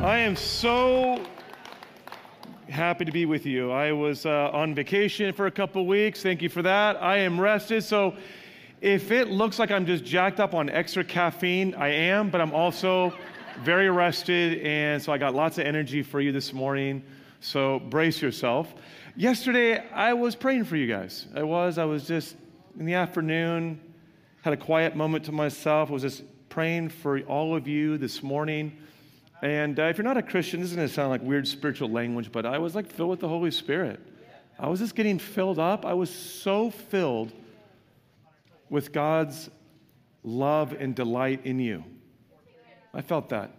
I am so happy to be with you. I was uh, on vacation for a couple weeks. Thank you for that. I am rested. So, if it looks like I'm just jacked up on extra caffeine, I am, but I'm also very rested. And so, I got lots of energy for you this morning. So, brace yourself. Yesterday, I was praying for you guys. I was. I was just in the afternoon, had a quiet moment to myself. I was just praying for all of you this morning. And uh, if you're not a Christian, this is going to sound like weird spiritual language, but I was like filled with the Holy Spirit. I was just getting filled up. I was so filled with God's love and delight in you. I felt that.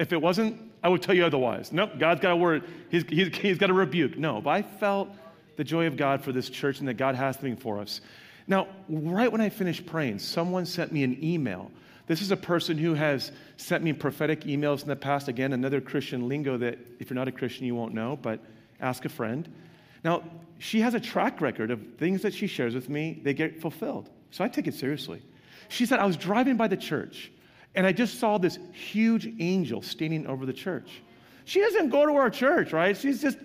If it wasn't, I would tell you otherwise. Nope, God's got a word. He's, he's, he's got a rebuke. No, but I felt the joy of God for this church and that God has something for us. Now, right when I finished praying, someone sent me an email this is a person who has sent me prophetic emails in the past. Again, another Christian lingo that if you're not a Christian, you won't know, but ask a friend. Now, she has a track record of things that she shares with me, they get fulfilled. So I take it seriously. She said, I was driving by the church and I just saw this huge angel standing over the church. She doesn't go to our church, right? She's just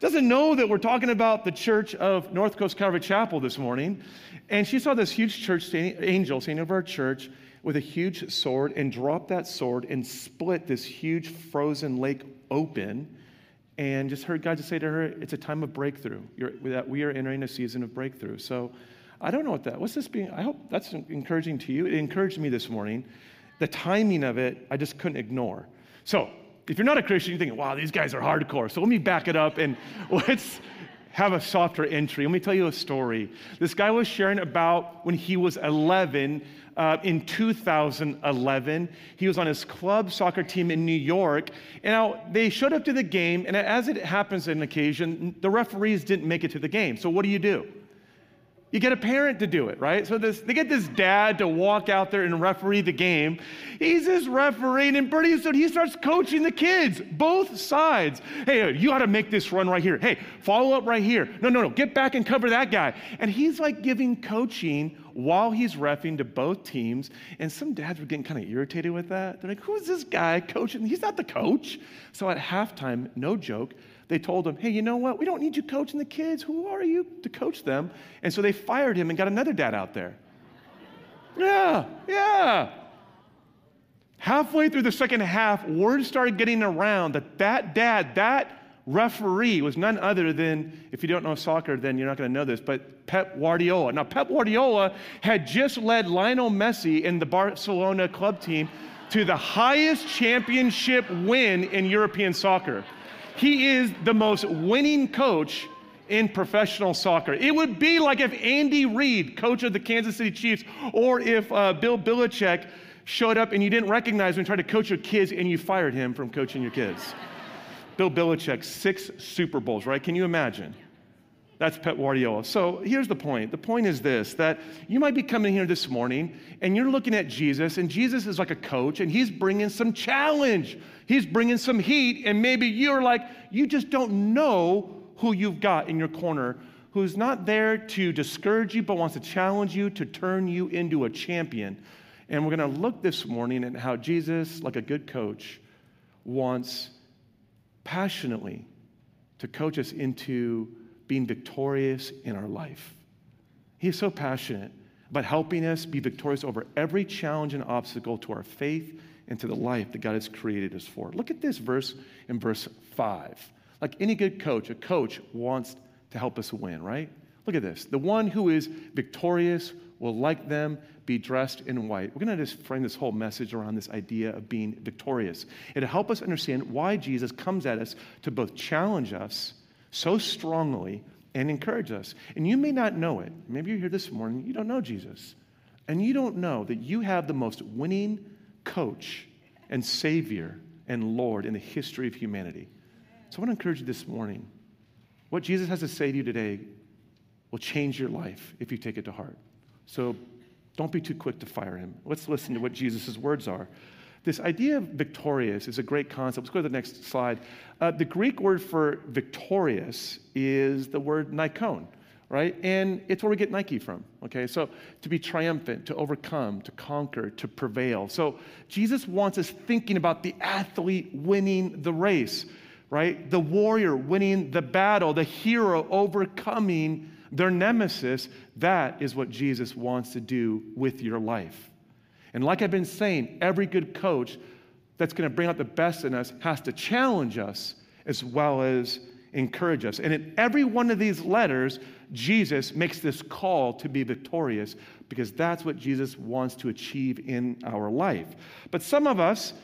doesn't know that we're talking about the church of North Coast Calvary Chapel this morning. And she saw this huge church standing, angel standing over our church with a huge sword and dropped that sword and split this huge frozen lake open and just heard God just say to her, It's a time of breakthrough. You're, that we are entering a season of breakthrough. So I don't know what that, what's this being? I hope that's encouraging to you. It encouraged me this morning. The timing of it, I just couldn't ignore. So if you're not a Christian, you're thinking, wow, these guys are hardcore. So let me back it up and let's have a softer entry. Let me tell you a story. This guy was sharing about when he was 11 uh, in 2011. He was on his club soccer team in New York. And now they showed up to the game, and as it happens on occasion, the referees didn't make it to the game. So what do you do? You get a parent to do it, right? So this, they get this dad to walk out there and referee the game. He's just refereeing, and pretty soon he starts coaching the kids, both sides. Hey, you ought to make this run right here. Hey, follow up right here. No, no, no, get back and cover that guy. And he's like giving coaching while he's refing to both teams. And some dads were getting kind of irritated with that. They're like, who's this guy coaching? He's not the coach. So at halftime, no joke, they told him, hey, you know what? We don't need you coaching the kids. Who are you to coach them? And so they fired him and got another dad out there. Yeah, yeah. Halfway through the second half, word started getting around that that dad, that referee was none other than, if you don't know soccer, then you're not going to know this, but Pep Guardiola. Now, Pep Guardiola had just led Lionel Messi in the Barcelona club team to the highest championship win in European soccer. He is the most winning coach in professional soccer. It would be like if Andy Reid, coach of the Kansas City Chiefs, or if uh, Bill Belichick showed up and you didn't recognize him and tried to coach your kids and you fired him from coaching your kids. Bill Belichick, six Super Bowls, right? Can you imagine? That's Pep Guardiola. So here's the point. The point is this that you might be coming here this morning and you're looking at Jesus, and Jesus is like a coach, and he's bringing some challenge. He's bringing some heat, and maybe you're like, you just don't know who you've got in your corner who's not there to discourage you, but wants to challenge you to turn you into a champion. And we're going to look this morning at how Jesus, like a good coach, wants passionately to coach us into being victorious in our life. He is so passionate about helping us be victorious over every challenge and obstacle to our faith and to the life that God has created us for. Look at this verse in verse 5. Like any good coach, a coach wants to help us win, right? Look at this. The one who is victorious will, like them, be dressed in white. We're going to just frame this whole message around this idea of being victorious. It'll help us understand why Jesus comes at us to both challenge us so strongly and encourage us. And you may not know it. Maybe you're here this morning, you don't know Jesus. And you don't know that you have the most winning coach and Savior and Lord in the history of humanity. So I want to encourage you this morning. What Jesus has to say to you today will change your life if you take it to heart. So don't be too quick to fire him. Let's listen to what Jesus' words are. This idea of victorious is a great concept. Let's go to the next slide. Uh, the Greek word for victorious is the word nikon, right? And it's where we get Nike from, okay? So to be triumphant, to overcome, to conquer, to prevail. So Jesus wants us thinking about the athlete winning the race, right? The warrior winning the battle, the hero overcoming their nemesis. That is what Jesus wants to do with your life. And like I've been saying, every good coach that's going to bring out the best in us has to challenge us as well as encourage us. And in every one of these letters, Jesus makes this call to be victorious because that's what Jesus wants to achieve in our life. But some of us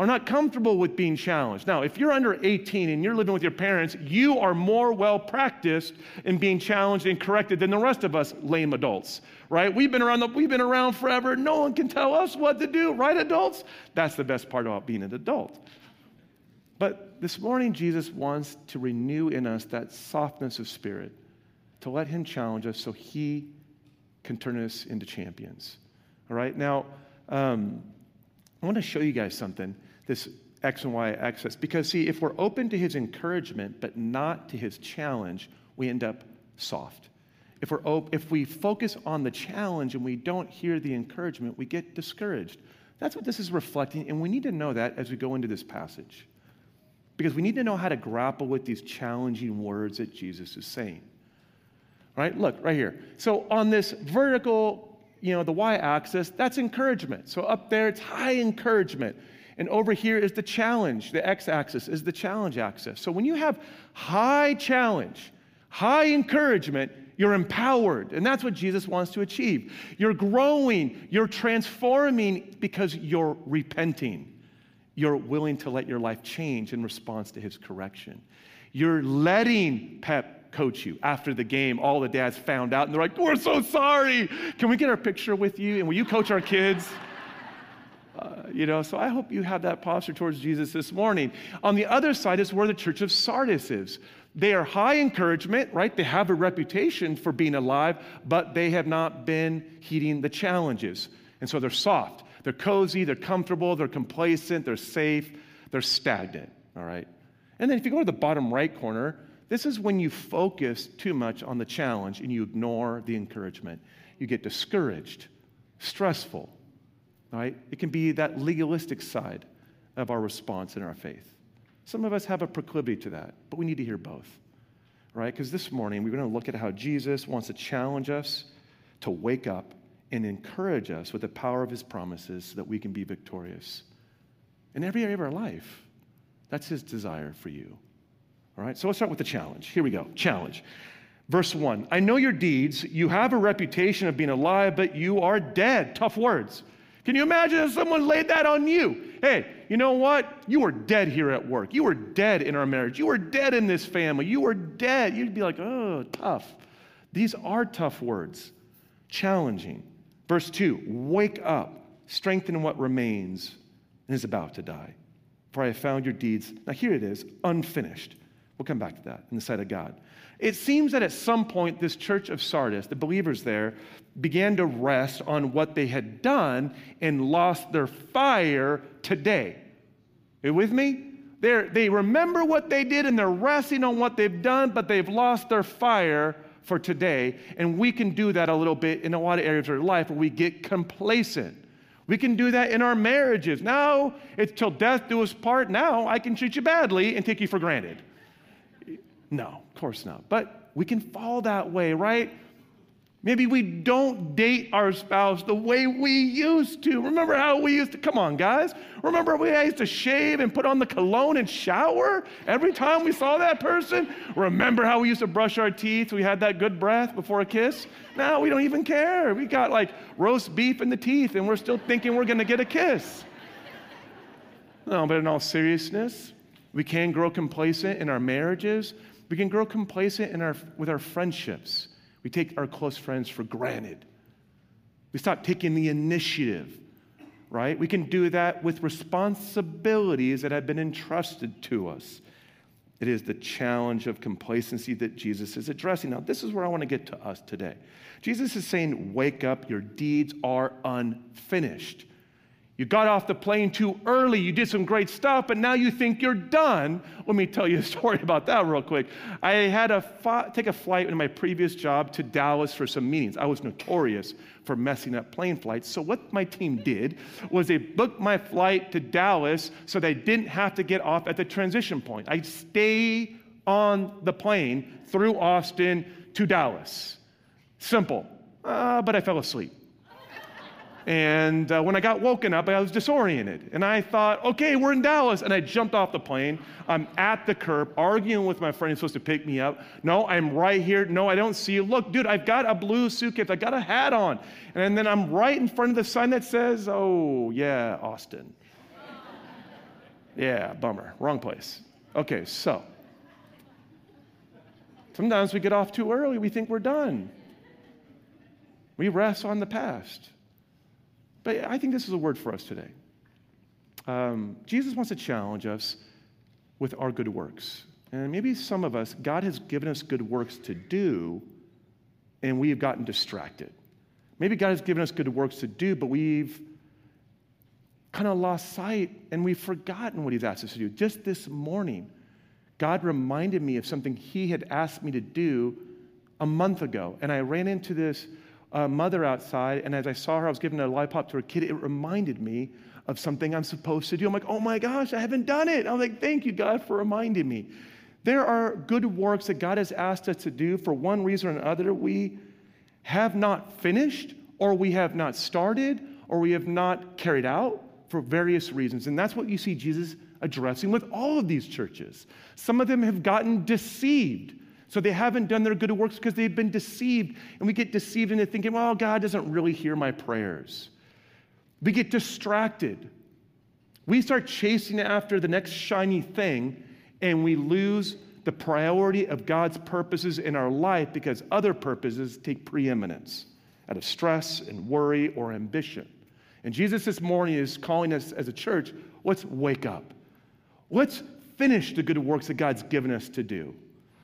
are not comfortable with being challenged. Now, if you're under 18 and you're living with your parents, you are more well practiced in being challenged and corrected than the rest of us lame adults, right? We've been around the, we've been around forever. No one can tell us what to do, right adults? That's the best part about being an adult. But this morning Jesus wants to renew in us that softness of spirit to let Him challenge us so He can turn us into champions. All right? Now, um, I want to show you guys something this X and Y axis. Because, see, if we're open to His encouragement but not to His challenge, we end up soft. If, we're op- if we focus on the challenge and we don't hear the encouragement, we get discouraged. That's what this is reflecting, and we need to know that as we go into this passage. Because we need to know how to grapple with these challenging words that Jesus is saying right? Look, right here. So on this vertical, you know, the y axis, that's encouragement. So up there, it's high encouragement. And over here is the challenge. The x axis is the challenge axis. So when you have high challenge, high encouragement, you're empowered. And that's what Jesus wants to achieve. You're growing, you're transforming because you're repenting. You're willing to let your life change in response to his correction. You're letting Pep coach you. After the game, all the dads found out and they're like, We're so sorry. Can we get our picture with you? And will you coach our kids? Uh, you know, so I hope you have that posture towards Jesus this morning. On the other side is where the church of Sardis is. They are high encouragement, right? They have a reputation for being alive, but they have not been heeding the challenges. And so they're soft, they're cozy, they're comfortable, they're complacent, they're safe, they're stagnant, all right? And then if you go to the bottom right corner, this is when you focus too much on the challenge and you ignore the encouragement. You get discouraged, stressful, right? It can be that legalistic side of our response in our faith. Some of us have a proclivity to that, but we need to hear both, right? Because this morning we're going to look at how Jesus wants to challenge us to wake up and encourage us with the power of his promises so that we can be victorious in every area of our life. That's his desire for you. All right, so let's start with the challenge. Here we go. Challenge. Verse 1 I know your deeds. You have a reputation of being alive, but you are dead. Tough words. Can you imagine if someone laid that on you? Hey, you know what? You were dead here at work. You were dead in our marriage. You were dead in this family. You were dead. You'd be like, oh, tough. These are tough words, challenging. Verse 2 Wake up, strengthen what remains and is about to die. For I have found your deeds. Now, here it is, unfinished. We'll come back to that in the sight of God. It seems that at some point, this church of Sardis, the believers there, began to rest on what they had done and lost their fire today. You with me? They're, they remember what they did and they're resting on what they've done, but they've lost their fire for today. And we can do that a little bit in a lot of areas of our life where we get complacent. We can do that in our marriages. Now, it's till death do us part. Now, I can treat you badly and take you for granted. No, of course not. But we can fall that way, right? Maybe we don't date our spouse the way we used to. Remember how we used to? Come on, guys. Remember we used to shave and put on the cologne and shower every time we saw that person? Remember how we used to brush our teeth? We had that good breath before a kiss? Now we don't even care. We got like roast beef in the teeth and we're still thinking we're going to get a kiss. No, but in all seriousness, we can grow complacent in our marriages. We can grow complacent in our, with our friendships. We take our close friends for granted. We stop taking the initiative, right? We can do that with responsibilities that have been entrusted to us. It is the challenge of complacency that Jesus is addressing. Now, this is where I want to get to us today. Jesus is saying, Wake up, your deeds are unfinished. You got off the plane too early. You did some great stuff, but now you think you're done. Let me tell you a story about that real quick. I had to take a flight in my previous job to Dallas for some meetings. I was notorious for messing up plane flights. So, what my team did was they booked my flight to Dallas so they didn't have to get off at the transition point. I'd stay on the plane through Austin to Dallas. Simple. Uh, but I fell asleep. And uh, when I got woken up, I was disoriented. And I thought, okay, we're in Dallas. And I jumped off the plane. I'm at the curb, arguing with my friend who's supposed to pick me up. No, I'm right here. No, I don't see you. Look, dude, I've got a blue suitcase. I got a hat on. And then I'm right in front of the sign that says, oh, yeah, Austin. yeah, bummer. Wrong place. Okay, so sometimes we get off too early. We think we're done. We rest on the past. But I think this is a word for us today. Um, Jesus wants to challenge us with our good works. And maybe some of us, God has given us good works to do, and we have gotten distracted. Maybe God has given us good works to do, but we've kind of lost sight and we've forgotten what He's asked us to do. Just this morning, God reminded me of something He had asked me to do a month ago. And I ran into this uh, mother outside, and as I saw her, I was giving a lollipop to her kid. It reminded me of something I'm supposed to do. I'm like, oh my gosh, I haven't done it. I'm like, thank you, God, for reminding me. There are good works that God has asked us to do for one reason or another. We have not finished, or we have not started, or we have not carried out for various reasons. And that's what you see Jesus addressing with all of these churches. Some of them have gotten deceived so they haven't done their good works because they've been deceived. And we get deceived into thinking, well, God doesn't really hear my prayers. We get distracted. We start chasing after the next shiny thing, and we lose the priority of God's purposes in our life because other purposes take preeminence out of stress and worry or ambition. And Jesus this morning is calling us as a church let's wake up. Let's finish the good works that God's given us to do.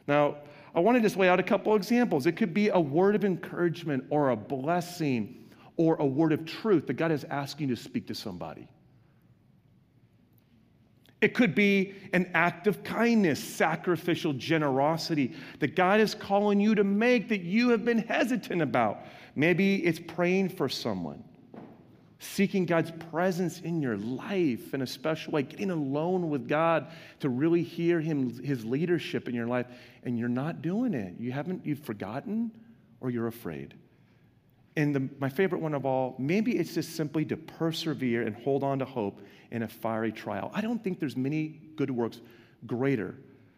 Now, I want to just lay out a couple examples. It could be a word of encouragement or a blessing or a word of truth that God is asking you to speak to somebody. It could be an act of kindness, sacrificial generosity that God is calling you to make that you have been hesitant about. Maybe it's praying for someone seeking God's presence in your life in a special way, getting alone with God to really hear him, his leadership in your life, and you're not doing it. You haven't, you've forgotten or you're afraid. And the, my favorite one of all, maybe it's just simply to persevere and hold on to hope in a fiery trial. I don't think there's many good works greater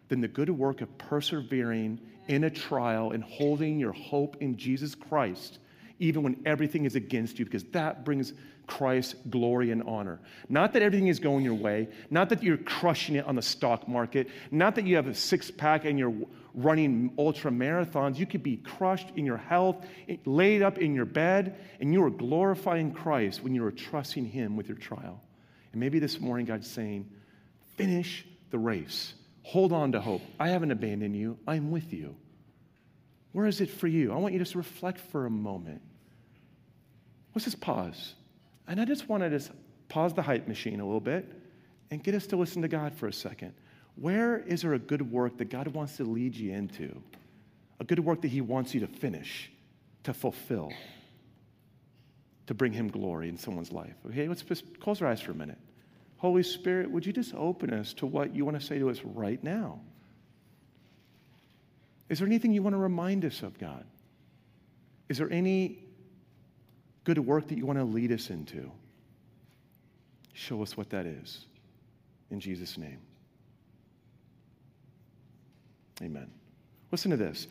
than the good work of persevering in a trial and holding your hope in Jesus Christ even when everything is against you, because that brings Christ glory and honor. Not that everything is going your way, not that you're crushing it on the stock market, not that you have a six pack and you're running ultra marathons. You could be crushed in your health, laid up in your bed, and you are glorifying Christ when you are trusting Him with your trial. And maybe this morning God's saying, finish the race. Hold on to hope. I haven't abandoned you, I'm with you. Where is it for you? I want you to just reflect for a moment. Let's just pause. And I just want to just pause the hype machine a little bit and get us to listen to God for a second. Where is there a good work that God wants to lead you into? A good work that He wants you to finish, to fulfill, to bring Him glory in someone's life. Okay, let's just close our eyes for a minute. Holy Spirit, would you just open us to what you want to say to us right now? Is there anything you want to remind us of, God? Is there any good work that you want to lead us into. Show us what that is. In Jesus' name. Amen. Listen to this.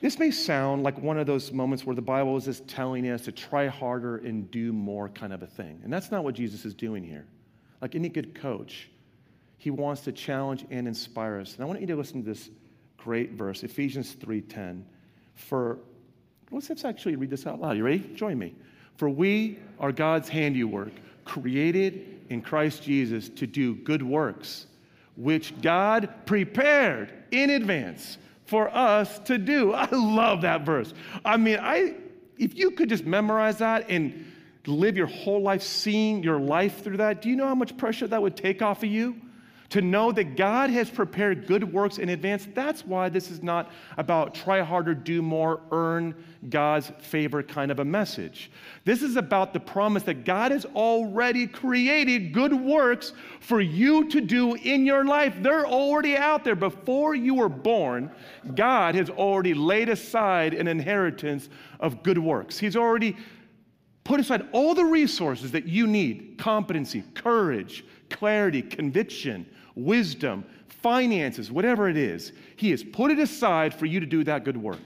This may sound like one of those moments where the Bible is just telling us to try harder and do more kind of a thing. And that's not what Jesus is doing here. Like any good coach, he wants to challenge and inspire us. And I want you to listen to this great verse, Ephesians 3:10. For Let's actually read this out loud. You ready? Join me. For we are God's handiwork, created in Christ Jesus to do good works, which God prepared in advance for us to do. I love that verse. I mean, I if you could just memorize that and live your whole life seeing your life through that, do you know how much pressure that would take off of you? To know that God has prepared good works in advance. That's why this is not about try harder, do more, earn God's favor kind of a message. This is about the promise that God has already created good works for you to do in your life. They're already out there. Before you were born, God has already laid aside an inheritance of good works. He's already Put aside all the resources that you need competency, courage, clarity, conviction, wisdom, finances, whatever it is. He has put it aside for you to do that good work.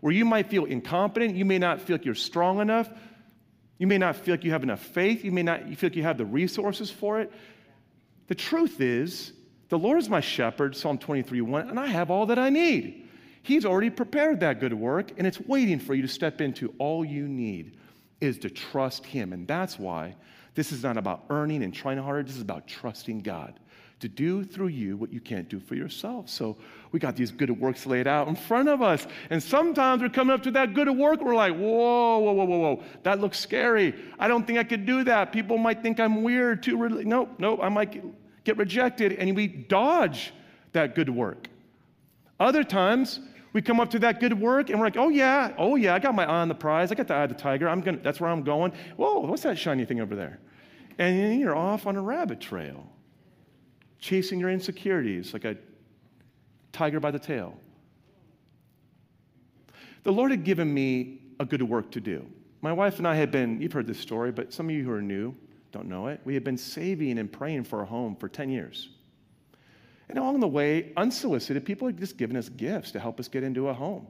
Where you might feel incompetent, you may not feel like you're strong enough, you may not feel like you have enough faith, you may not feel like you have the resources for it. The truth is, the Lord is my shepherd, Psalm 23 1, and I have all that I need. He's already prepared that good work, and it's waiting for you to step into all you need is to trust Him. And that's why this is not about earning and trying harder. This is about trusting God to do through you what you can't do for yourself. So we got these good works laid out in front of us. And sometimes we're coming up to that good work. We're like, whoa, whoa, whoa, whoa, whoa. That looks scary. I don't think I could do that. People might think I'm weird, too. Re- nope, nope. I might get rejected. And we dodge that good work. Other times, we come up to that good work and we're like, oh yeah, oh yeah, I got my eye on the prize. I got the eye of the tiger. I'm gonna, that's where I'm going. Whoa, what's that shiny thing over there? And you're off on a rabbit trail, chasing your insecurities like a tiger by the tail. The Lord had given me a good work to do. My wife and I had been, you've heard this story, but some of you who are new don't know it. We had been saving and praying for a home for 10 years. And along the way, unsolicited, people had just given us gifts to help us get into a home.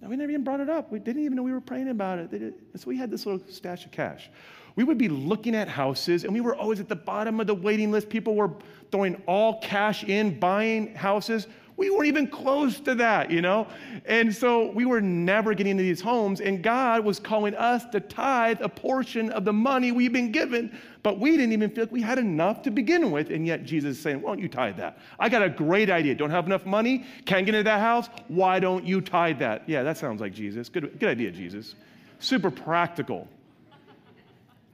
Now, we never even brought it up. We didn't even know we were praying about it. So we had this little stash of cash. We would be looking at houses, and we were always at the bottom of the waiting list. People were throwing all cash in, buying houses. We weren't even close to that, you know? And so we were never getting into these homes, and God was calling us to tithe a portion of the money we've been given, but we didn't even feel like we had enough to begin with. And yet Jesus is saying, Why don't you tithe that? I got a great idea. Don't have enough money? Can't get into that house? Why don't you tithe that? Yeah, that sounds like Jesus. Good, good idea, Jesus. Super practical.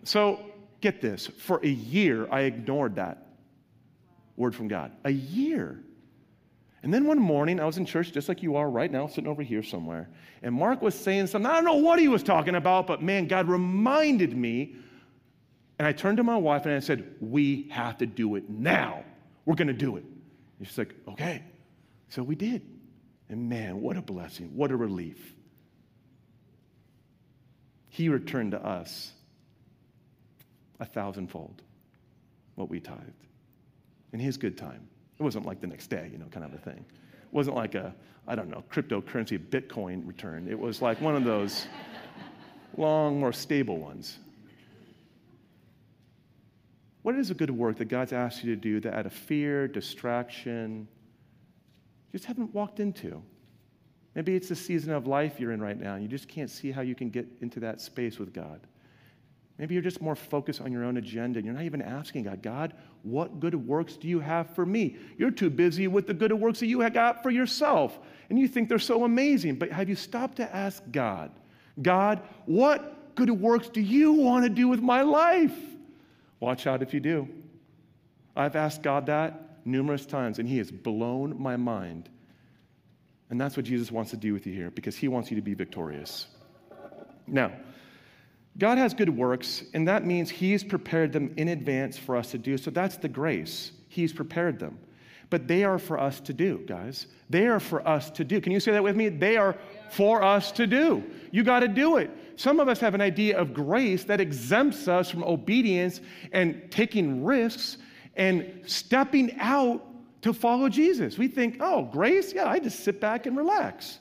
So get this for a year, I ignored that word from God. A year. And then one morning, I was in church just like you are right now, sitting over here somewhere. And Mark was saying something. I don't know what he was talking about, but man, God reminded me. And I turned to my wife and I said, We have to do it now. We're going to do it. And she's like, Okay. So we did. And man, what a blessing. What a relief. He returned to us a thousandfold what we tithed in his good time. It wasn't like the next day, you know, kind of a thing. It wasn't like a, I don't know, cryptocurrency Bitcoin return. It was like one of those long, more stable ones. What is a good work that God's asked you to do that out of fear, distraction, you just haven't walked into? Maybe it's the season of life you're in right now, and you just can't see how you can get into that space with God. Maybe you're just more focused on your own agenda and you're not even asking God, God, what good works do you have for me? You're too busy with the good works that you have got for yourself and you think they're so amazing. But have you stopped to ask God, God, what good works do you want to do with my life? Watch out if you do. I've asked God that numerous times and He has blown my mind. And that's what Jesus wants to do with you here because He wants you to be victorious. Now, God has good works, and that means He's prepared them in advance for us to do. So that's the grace. He's prepared them. But they are for us to do, guys. They are for us to do. Can you say that with me? They are for us to do. You got to do it. Some of us have an idea of grace that exempts us from obedience and taking risks and stepping out to follow Jesus. We think, oh, grace? Yeah, I just sit back and relax.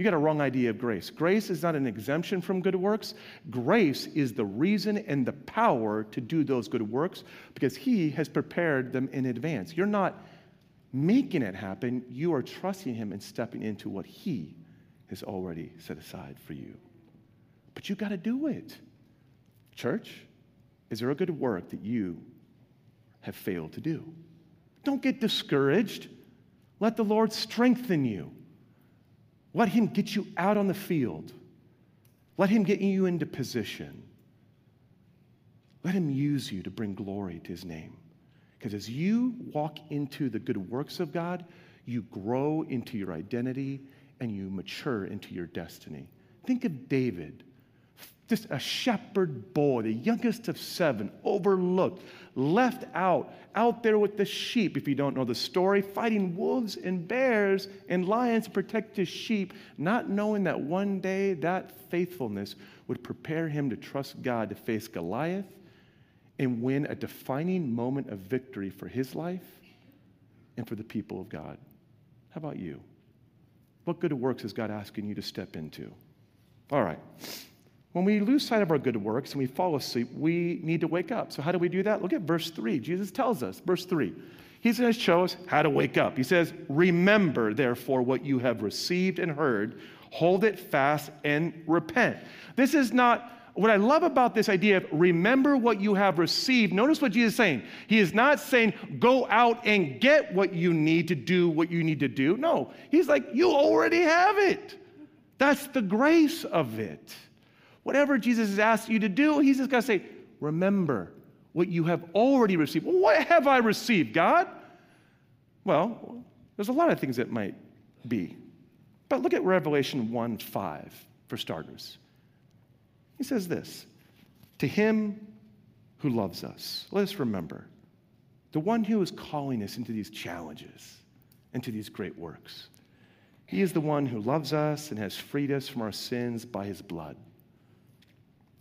You got a wrong idea of grace. Grace is not an exemption from good works. Grace is the reason and the power to do those good works because He has prepared them in advance. You're not making it happen, you are trusting Him and stepping into what He has already set aside for you. But you got to do it. Church, is there a good work that you have failed to do? Don't get discouraged. Let the Lord strengthen you. Let Him get you out on the field. Let Him get you into position. Let him use you to bring glory to his name. Because as you walk into the good works of God, you grow into your identity and you mature into your destiny. Think of David, just a shepherd boy, the youngest of seven, overlooked, left out, out there with the sheep, if you don't know the story, fighting wolves and bears and lions to protect his sheep, not knowing that one day that faithfulness would prepare him to trust God to face Goliath and win a defining moment of victory for his life and for the people of God. How about you? What good works is God asking you to step into? All right. When we lose sight of our good works and we fall asleep, we need to wake up. So, how do we do that? Look at verse 3. Jesus tells us, verse 3. He's going to show us how to wake up. He says, Remember, therefore, what you have received and heard, hold it fast and repent. This is not what I love about this idea of remember what you have received. Notice what Jesus is saying. He is not saying go out and get what you need to do what you need to do. No, he's like, you already have it. That's the grace of it. Whatever Jesus has asked you to do, he's just going to say, remember what you have already received. Well, what have I received, God? Well, there's a lot of things it might be. But look at Revelation 1 5 for starters. He says this To him who loves us, let us remember the one who is calling us into these challenges, into these great works. He is the one who loves us and has freed us from our sins by his blood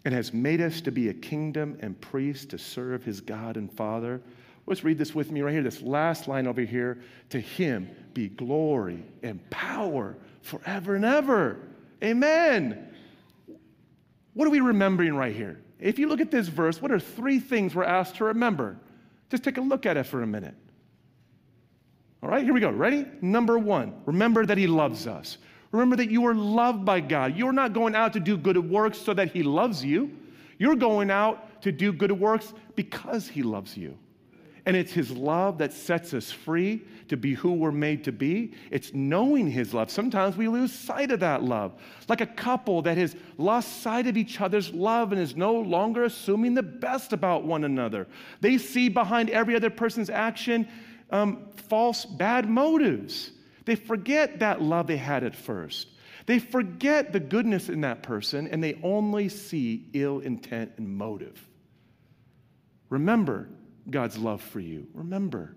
and has made us to be a kingdom and priests to serve his God and Father. Let's read this with me right here. This last line over here. To him be glory and power forever and ever. Amen. What are we remembering right here? If you look at this verse, what are three things we're asked to remember? Just take a look at it for a minute. All right, here we go. Ready? Number one, remember that he loves us. Remember that you are loved by God. You're not going out to do good works so that He loves you. You're going out to do good works because He loves you. And it's His love that sets us free to be who we're made to be. It's knowing His love. Sometimes we lose sight of that love. Like a couple that has lost sight of each other's love and is no longer assuming the best about one another. They see behind every other person's action um, false, bad motives. They forget that love they had at first. They forget the goodness in that person and they only see ill intent and motive. Remember God's love for you. Remember.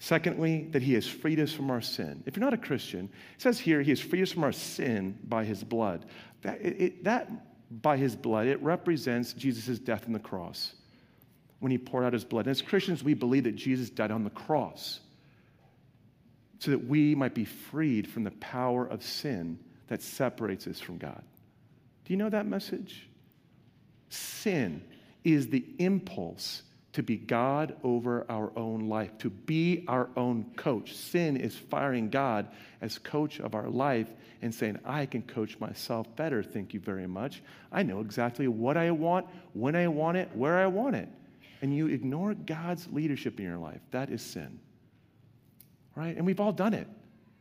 Secondly, that He has freed us from our sin. If you're not a Christian, it says here He has freed us from our sin by His blood. That, it, that by His blood, it represents Jesus' death on the cross when He poured out His blood. And as Christians, we believe that Jesus died on the cross so that we might be freed from the power of sin that separates us from God. Do you know that message? Sin is the impulse to be God over our own life, to be our own coach. Sin is firing God as coach of our life and saying, I can coach myself better, thank you very much. I know exactly what I want, when I want it, where I want it. And you ignore God's leadership in your life. That is sin right? And we've all done it.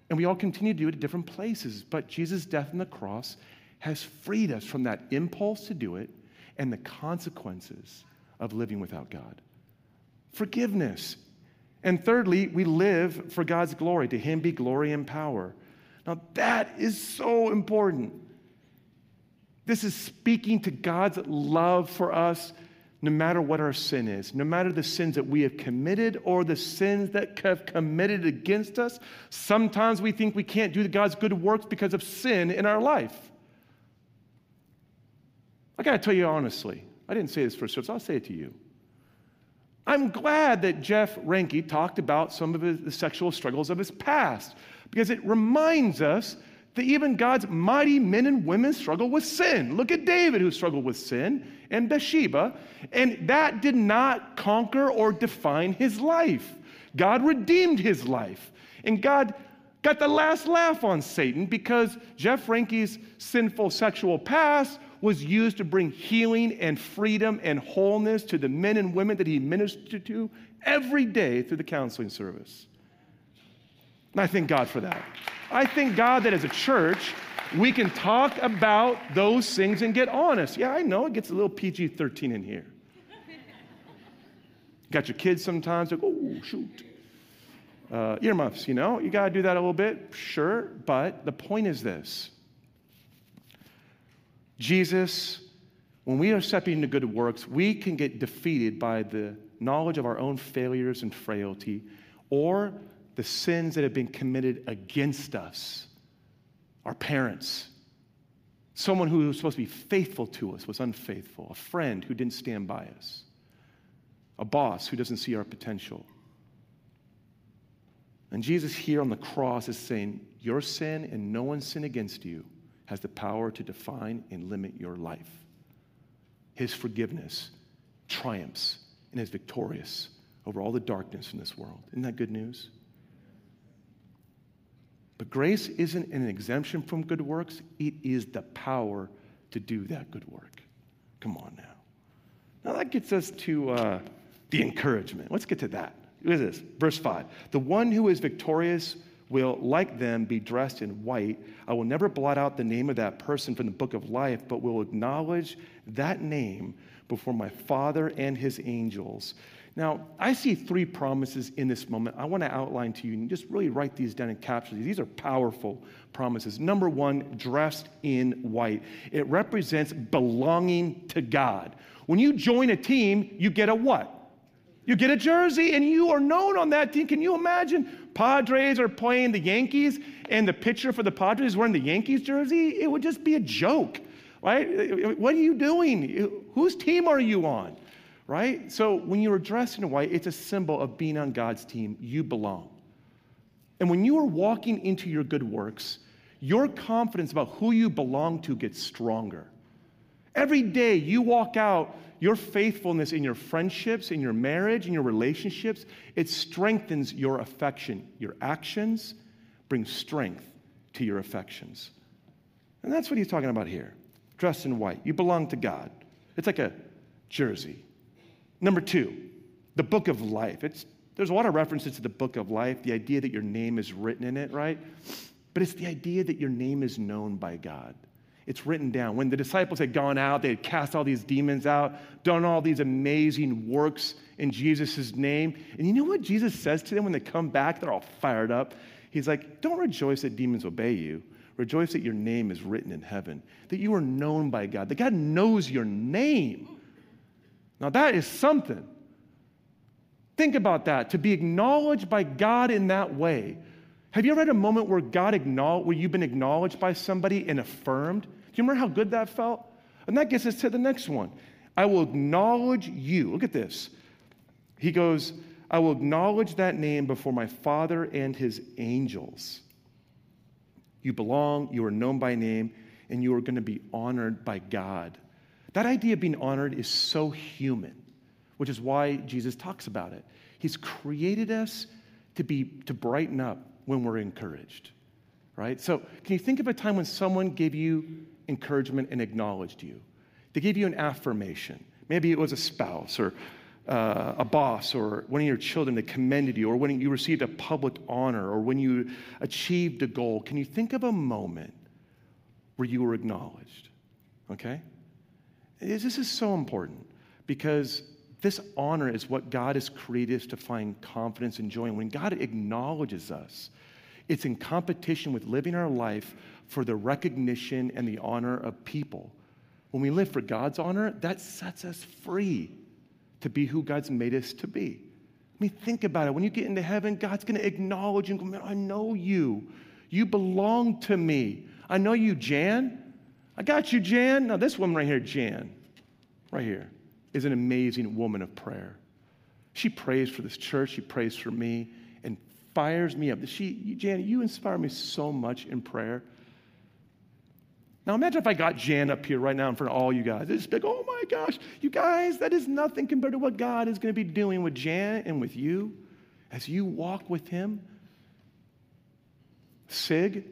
And we all continue to do it at different places. But Jesus' death on the cross has freed us from that impulse to do it and the consequences of living without God. Forgiveness. And thirdly, we live for God's glory. To Him be glory and power. Now, that is so important. This is speaking to God's love for us no matter what our sin is, no matter the sins that we have committed or the sins that have committed against us, sometimes we think we can't do God's good works because of sin in our life. I got to tell you honestly, I didn't say this first service, I'll say it to you. I'm glad that Jeff Reinke talked about some of his, the sexual struggles of his past because it reminds us that even God's mighty men and women struggle with sin. Look at David, who struggled with sin, and Bathsheba, and that did not conquer or define his life. God redeemed his life, and God got the last laugh on Satan because Jeff Reinke's sinful sexual past was used to bring healing and freedom and wholeness to the men and women that he ministered to every day through the counseling service. And I thank God for that. I thank God that as a church, we can talk about those things and get honest. Yeah, I know it gets a little PG 13 in here. Got your kids sometimes, like, oh, shoot. Uh, earmuffs, you know, you got to do that a little bit, sure, but the point is this Jesus, when we are stepping into good works, we can get defeated by the knowledge of our own failures and frailty or the sins that have been committed against us. Our parents, someone who was supposed to be faithful to us was unfaithful, a friend who didn't stand by us, a boss who doesn't see our potential. And Jesus here on the cross is saying, Your sin and no one's sin against you has the power to define and limit your life. His forgiveness triumphs and is victorious over all the darkness in this world. Isn't that good news? But grace isn't an exemption from good works, it is the power to do that good work. Come on now. Now that gets us to uh, the encouragement. Let's get to that. Look at this, verse 5. The one who is victorious will, like them, be dressed in white. I will never blot out the name of that person from the book of life, but will acknowledge that name before my Father and his angels. Now, I see three promises in this moment. I want to outline to you and just really write these down and capture these. These are powerful promises. Number one, dressed in white. It represents belonging to God. When you join a team, you get a what? You get a jersey and you are known on that team. Can you imagine Padres are playing the Yankees and the pitcher for the Padres is wearing the Yankees jersey? It would just be a joke, right? What are you doing? Whose team are you on? Right? So when you are dressed in white, it's a symbol of being on God's team. You belong. And when you are walking into your good works, your confidence about who you belong to gets stronger. Every day you walk out your faithfulness in your friendships, in your marriage, in your relationships, it strengthens your affection. Your actions bring strength to your affections. And that's what he's talking about here. Dressed in white. You belong to God. It's like a jersey. Number two, the book of life. It's, there's a lot of references to the book of life, the idea that your name is written in it, right? But it's the idea that your name is known by God. It's written down. When the disciples had gone out, they had cast all these demons out, done all these amazing works in Jesus' name. And you know what Jesus says to them when they come back? They're all fired up. He's like, Don't rejoice that demons obey you. Rejoice that your name is written in heaven, that you are known by God, that God knows your name. Now, that is something. Think about that, to be acknowledged by God in that way. Have you ever had a moment where God acknowledged, where you've been acknowledged by somebody and affirmed? Do you remember how good that felt? And that gets us to the next one. I will acknowledge you. Look at this. He goes, I will acknowledge that name before my Father and his angels. You belong, you are known by name, and you are going to be honored by God. That idea of being honored is so human, which is why Jesus talks about it. He's created us to be to brighten up when we're encouraged. Right? So, can you think of a time when someone gave you encouragement and acknowledged you. They gave you an affirmation. Maybe it was a spouse or uh, a boss or one of your children that commended you, or when you received a public honor, or when you achieved a goal. Can you think of a moment where you were acknowledged? Okay? This is so important because this honor is what God has created us to find confidence and joy. And when God acknowledges us, it's in competition with living our life for the recognition and the honor of people. When we live for God's honor, that sets us free to be who God's made us to be. I mean, think about it. When you get into heaven, God's going to acknowledge and go, Man, I know you. You belong to me. I know you, Jan. I got you, Jan. Now, this woman right here, Jan, right here, is an amazing woman of prayer. She prays for this church, she prays for me, and fires me up. She, Jan, you inspire me so much in prayer. Now imagine if I got Jan up here right now in front of all you guys. It's like, oh my gosh, you guys, that is nothing compared to what God is going to be doing with Jan and with you as you walk with him. Sig,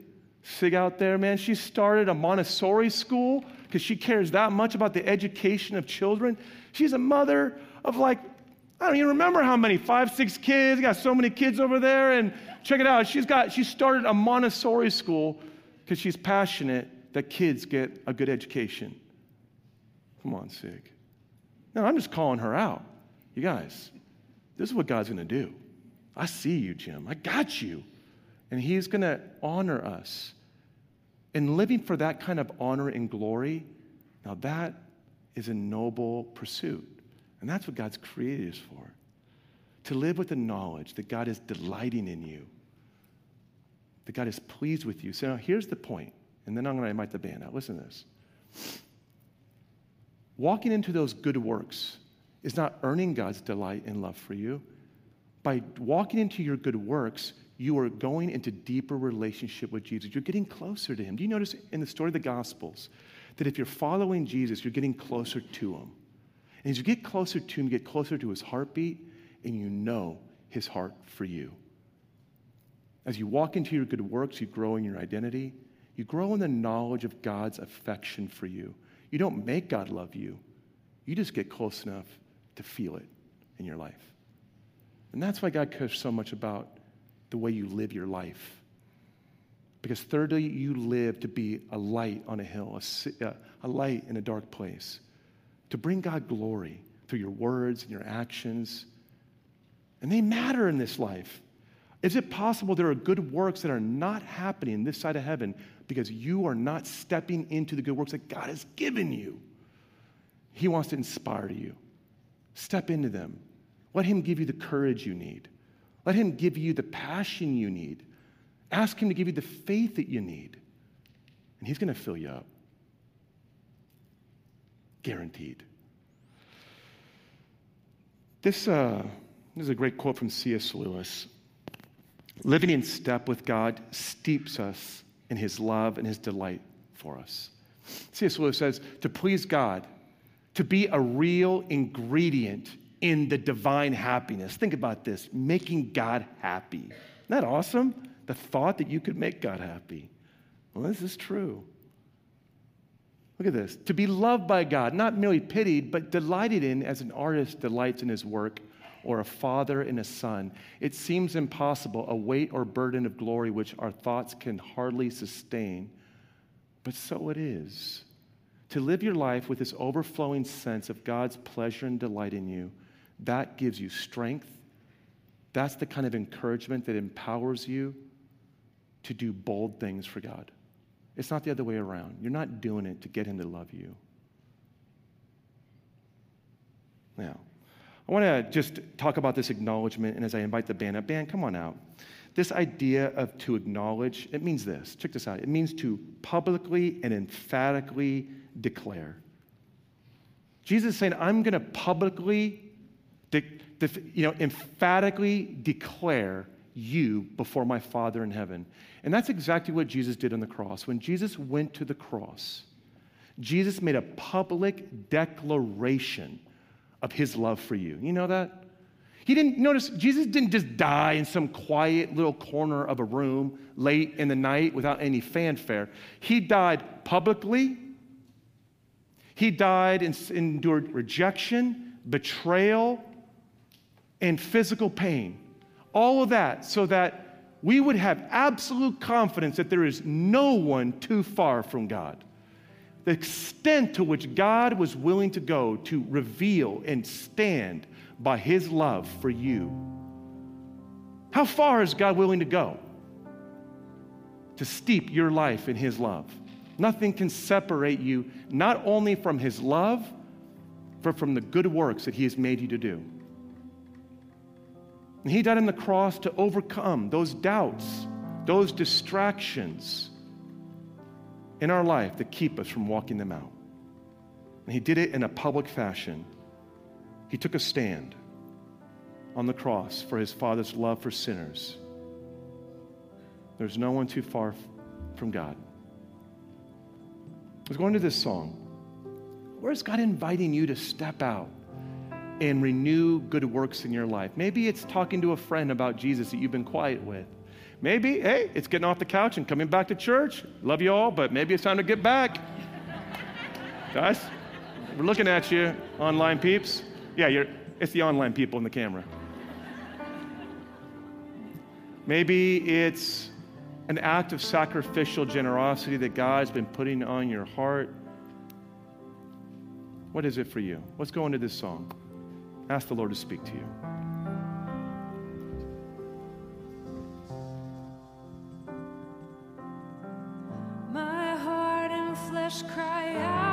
Sig out there, man, she started a Montessori school because she cares that much about the education of children. She's a mother of like, I don't even remember how many, five, six kids. Got so many kids over there. And check it out. She's got, she started a Montessori school because she's passionate that kids get a good education. Come on, Sig. No, I'm just calling her out. You guys, this is what God's going to do. I see you, Jim. I got you. And He's going to honor us. And living for that kind of honor and glory, now that is a noble pursuit. And that's what God's created us for. To live with the knowledge that God is delighting in you, that God is pleased with you. So here's the point, and then I'm going to invite the band out. Listen to this. Walking into those good works is not earning God's delight and love for you. By walking into your good works, you are going into deeper relationship with Jesus. You're getting closer to him. Do you notice in the story of the Gospels that if you're following Jesus, you're getting closer to him? And as you get closer to him, you get closer to his heartbeat, and you know his heart for you. As you walk into your good works, you grow in your identity. You grow in the knowledge of God's affection for you. You don't make God love you, you just get close enough to feel it in your life. And that's why God cares so much about the way you live your life. Because, thirdly, you live to be a light on a hill, a, uh, a light in a dark place, to bring God glory through your words and your actions. And they matter in this life. Is it possible there are good works that are not happening in this side of heaven because you are not stepping into the good works that God has given you? He wants to inspire you. Step into them. Let Him give you the courage you need. Let Him give you the passion you need. Ask Him to give you the faith that you need. And He's going to fill you up. Guaranteed. This, uh, this is a great quote from C.S. Lewis. Living in step with God steeps us in His love and His delight for us. C.S. Lewis says, to please God, to be a real ingredient in the divine happiness. Think about this making God happy. Isn't that awesome? The thought that you could make God happy. Well, this is true. Look at this. To be loved by God, not merely pitied, but delighted in as an artist delights in his work, or a father in a son. It seems impossible, a weight or burden of glory which our thoughts can hardly sustain. But so it is. To live your life with this overflowing sense of God's pleasure and delight in you, that gives you strength. That's the kind of encouragement that empowers you to do bold things for God. It's not the other way around. You're not doing it to get Him to love you. Now, I want to just talk about this acknowledgement, and as I invite the band up, band, come on out. This idea of to acknowledge, it means this. Check this out. It means to publicly and emphatically declare. Jesus is saying, I'm going to publicly, de- you know, emphatically declare you before my Father in heaven. And that's exactly what Jesus did on the cross. When Jesus went to the cross, Jesus made a public declaration of his love for you. You know that? He didn't notice, Jesus didn't just die in some quiet little corner of a room late in the night without any fanfare. He died publicly. He died and endured rejection, betrayal, and physical pain. All of that so that we would have absolute confidence that there is no one too far from God the extent to which God was willing to go to reveal and stand by his love for you. How far is God willing to go to steep your life in his love? Nothing can separate you not only from his love, but from the good works that he has made you to do. And he died on the cross to overcome those doubts, those distractions in our life that keep us from walking them out. And he did it in a public fashion. He took a stand on the cross for his Father's love for sinners. There's no one too far from God. I was going to this song. Where's God inviting you to step out and renew good works in your life? Maybe it's talking to a friend about Jesus that you've been quiet with. Maybe, hey, it's getting off the couch and coming back to church. Love you all, but maybe it's time to get back. Guys, we're looking at you, online peeps. Yeah, you're, it's the online people in the camera. Maybe it's an act of sacrificial generosity that God's been putting on your heart. What is it for you? Let's go into this song. Ask the Lord to speak to you. My heart and flesh cry out.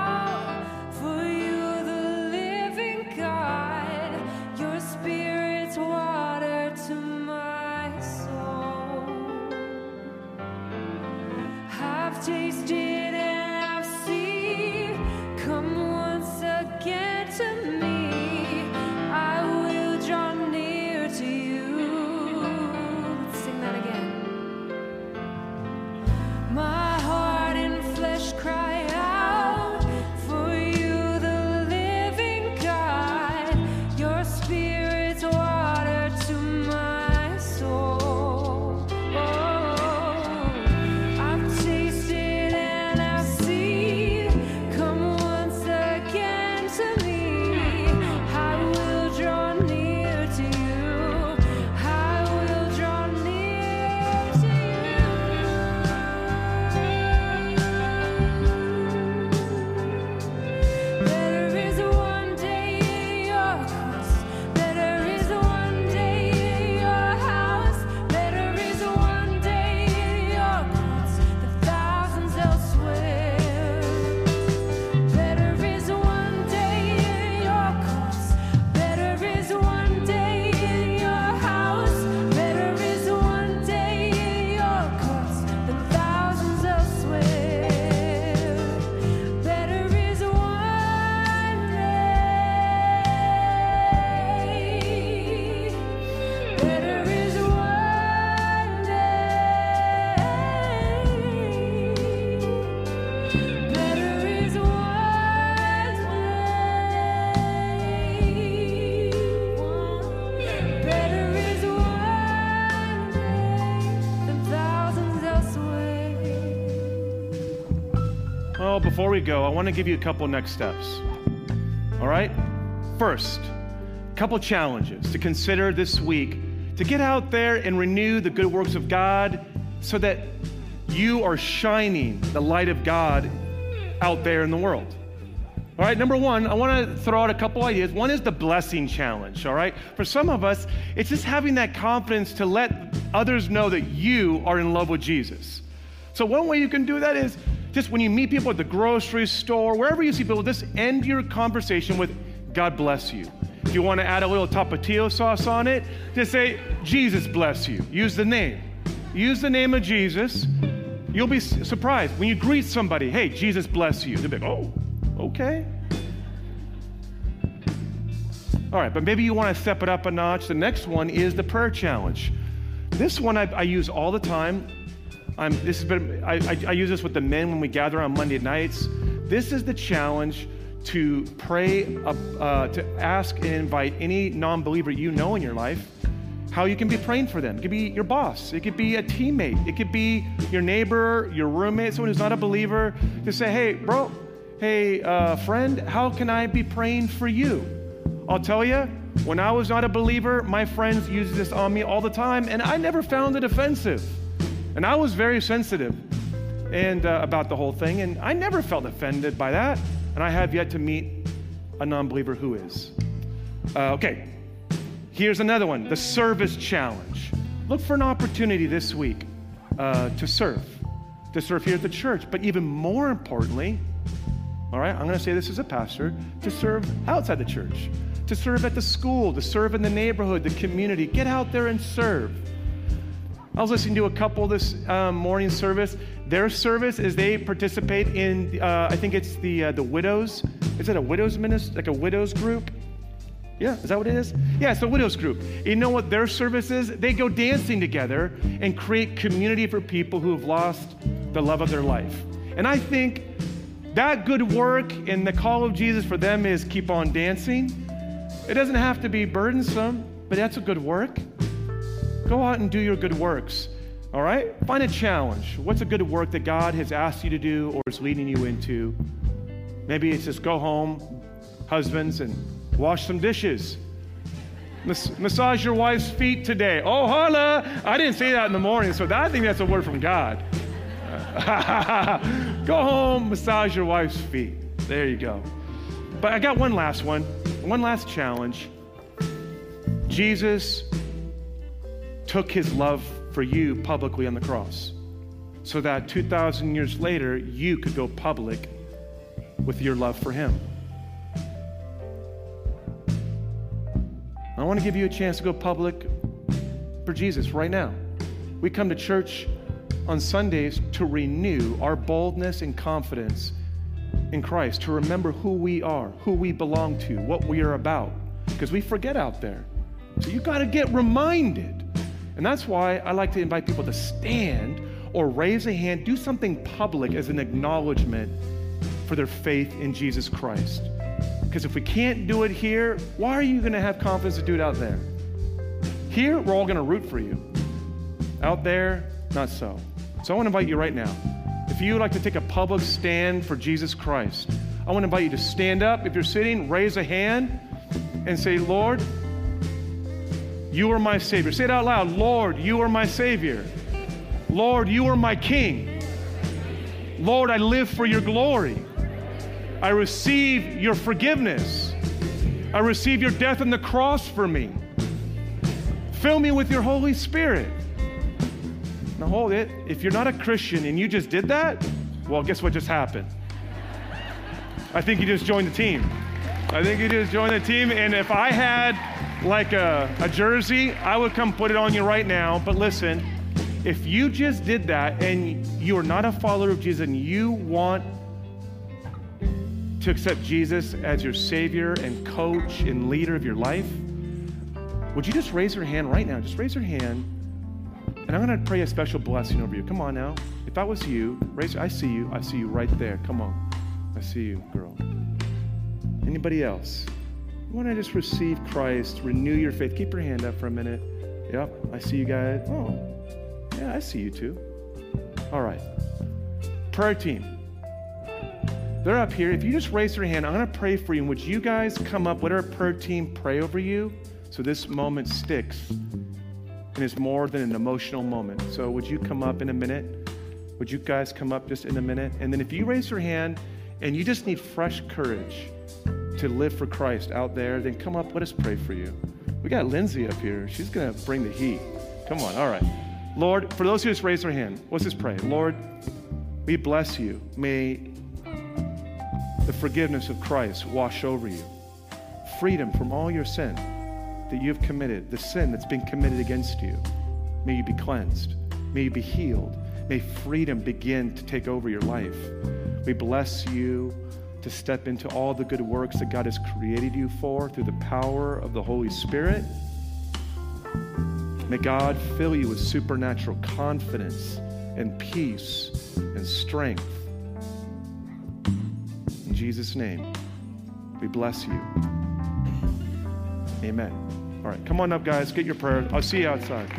Before we go, I want to give you a couple next steps. All right? First, a couple challenges to consider this week to get out there and renew the good works of God so that you are shining the light of God out there in the world. All right, number one, I want to throw out a couple ideas. One is the blessing challenge, all right? For some of us, it's just having that confidence to let others know that you are in love with Jesus. So, one way you can do that is just when you meet people at the grocery store, wherever you see people, just end your conversation with God bless you. If you want to add a little tapatio sauce on it, just say, Jesus bless you. Use the name. Use the name of Jesus. You'll be surprised when you greet somebody, hey, Jesus bless you. They'll be like, oh, okay. All right, but maybe you want to step it up a notch. The next one is the prayer challenge. This one I, I use all the time. This has been, I, I, I use this with the men when we gather on Monday nights. This is the challenge to pray, uh, uh, to ask and invite any non believer you know in your life how you can be praying for them. It could be your boss, it could be a teammate, it could be your neighbor, your roommate, someone who's not a believer. To say, hey, bro, hey, uh, friend, how can I be praying for you? I'll tell you, when I was not a believer, my friends used this on me all the time, and I never found it offensive. And I was very sensitive and uh, about the whole thing, and I never felt offended by that. And I have yet to meet a non-believer who is. Uh, okay, here's another one: the service challenge. Look for an opportunity this week uh, to serve, to serve here at the church, but even more importantly, all right, I'm going to say this as a pastor, to serve outside the church, to serve at the school, to serve in the neighborhood, the community. Get out there and serve. I was listening to a couple this um, morning service. Their service is they participate in, uh, I think it's the uh, the widows. Is it a widows ministry, like a widows group? Yeah, is that what it is? Yeah, it's a widows group. You know what their service is? They go dancing together and create community for people who have lost the love of their life. And I think that good work and the call of Jesus for them is keep on dancing. It doesn't have to be burdensome, but that's a good work. Go out and do your good works. All right? Find a challenge. What's a good work that God has asked you to do or is leading you into? Maybe it's just go home, husbands, and wash some dishes. Mas- massage your wife's feet today. Oh, holla! I didn't say that in the morning, so that, I think that's a word from God. go home, massage your wife's feet. There you go. But I got one last one, one last challenge. Jesus took his love for you publicly on the cross so that 2,000 years later, you could go public with your love for Him. I want to give you a chance to go public for Jesus right now. We come to church on Sundays to renew our boldness and confidence in Christ, to remember who we are, who we belong to, what we are about, because we forget out there. So you got to get reminded. And that's why I like to invite people to stand or raise a hand, do something public as an acknowledgement for their faith in Jesus Christ. Because if we can't do it here, why are you going to have confidence to do it out there? Here, we're all going to root for you. Out there, not so. So I want to invite you right now. If you would like to take a public stand for Jesus Christ, I want to invite you to stand up. If you're sitting, raise a hand and say, Lord, you are my Savior. Say it out loud Lord, you are my Savior. Lord, you are my King. Lord, I live for your glory. I receive your forgiveness. I receive your death on the cross for me. Fill me with your Holy Spirit. Now, hold it. If you're not a Christian and you just did that, well, guess what just happened? I think you just joined the team. I think you just joined the team. And if I had like a, a jersey, I would come put it on you right now. But listen, if you just did that and you are not a follower of Jesus and you want to accept Jesus as your Savior and coach and leader of your life, would you just raise your hand right now? Just raise your hand. And I'm going to pray a special blessing over you. Come on now. If that was you, raise. I see you. I see you right there. Come on. I see you, girl. Anybody else? Want to just receive Christ, renew your faith. Keep your hand up for a minute. Yep, I see you guys. Oh, yeah, I see you too. All right. Prayer team. They're up here. If you just raise your hand, I'm going to pray for you. And would you guys come up? Would our prayer team pray over you so this moment sticks and is more than an emotional moment? So would you come up in a minute? Would you guys come up just in a minute? And then if you raise your hand and you just need fresh courage to live for Christ out there, then come up. Let us pray for you. We got Lindsay up here. She's going to bring the heat. Come on. All right. Lord, for those who just raised their hand, let's just pray. Lord, we bless you. May the forgiveness of Christ wash over you. Freedom from all your sin that you've committed, the sin that's been committed against you. May you be cleansed. May you be healed. May freedom begin to take over your life. We bless you to step into all the good works that God has created you for through the power of the Holy Spirit. May God fill you with supernatural confidence and peace and strength. In Jesus' name, we bless you. Amen. All right, come on up, guys. Get your prayer. I'll see you outside.